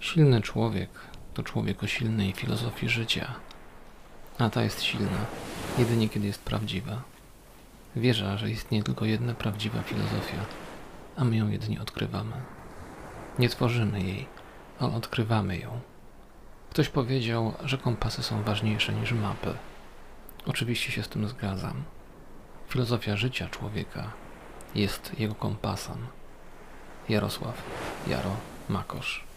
Silny człowiek to człowiek o silnej filozofii życia. A ta jest silna jedynie kiedy jest prawdziwa. Wierza, że istnieje tylko jedna prawdziwa filozofia, a my ją jedynie odkrywamy. Nie tworzymy jej, ale odkrywamy ją. Ktoś powiedział, że kompasy są ważniejsze niż mapy. Oczywiście się z tym zgadzam. Filozofia życia człowieka jest jego kompasem. Jarosław Jaro Makosz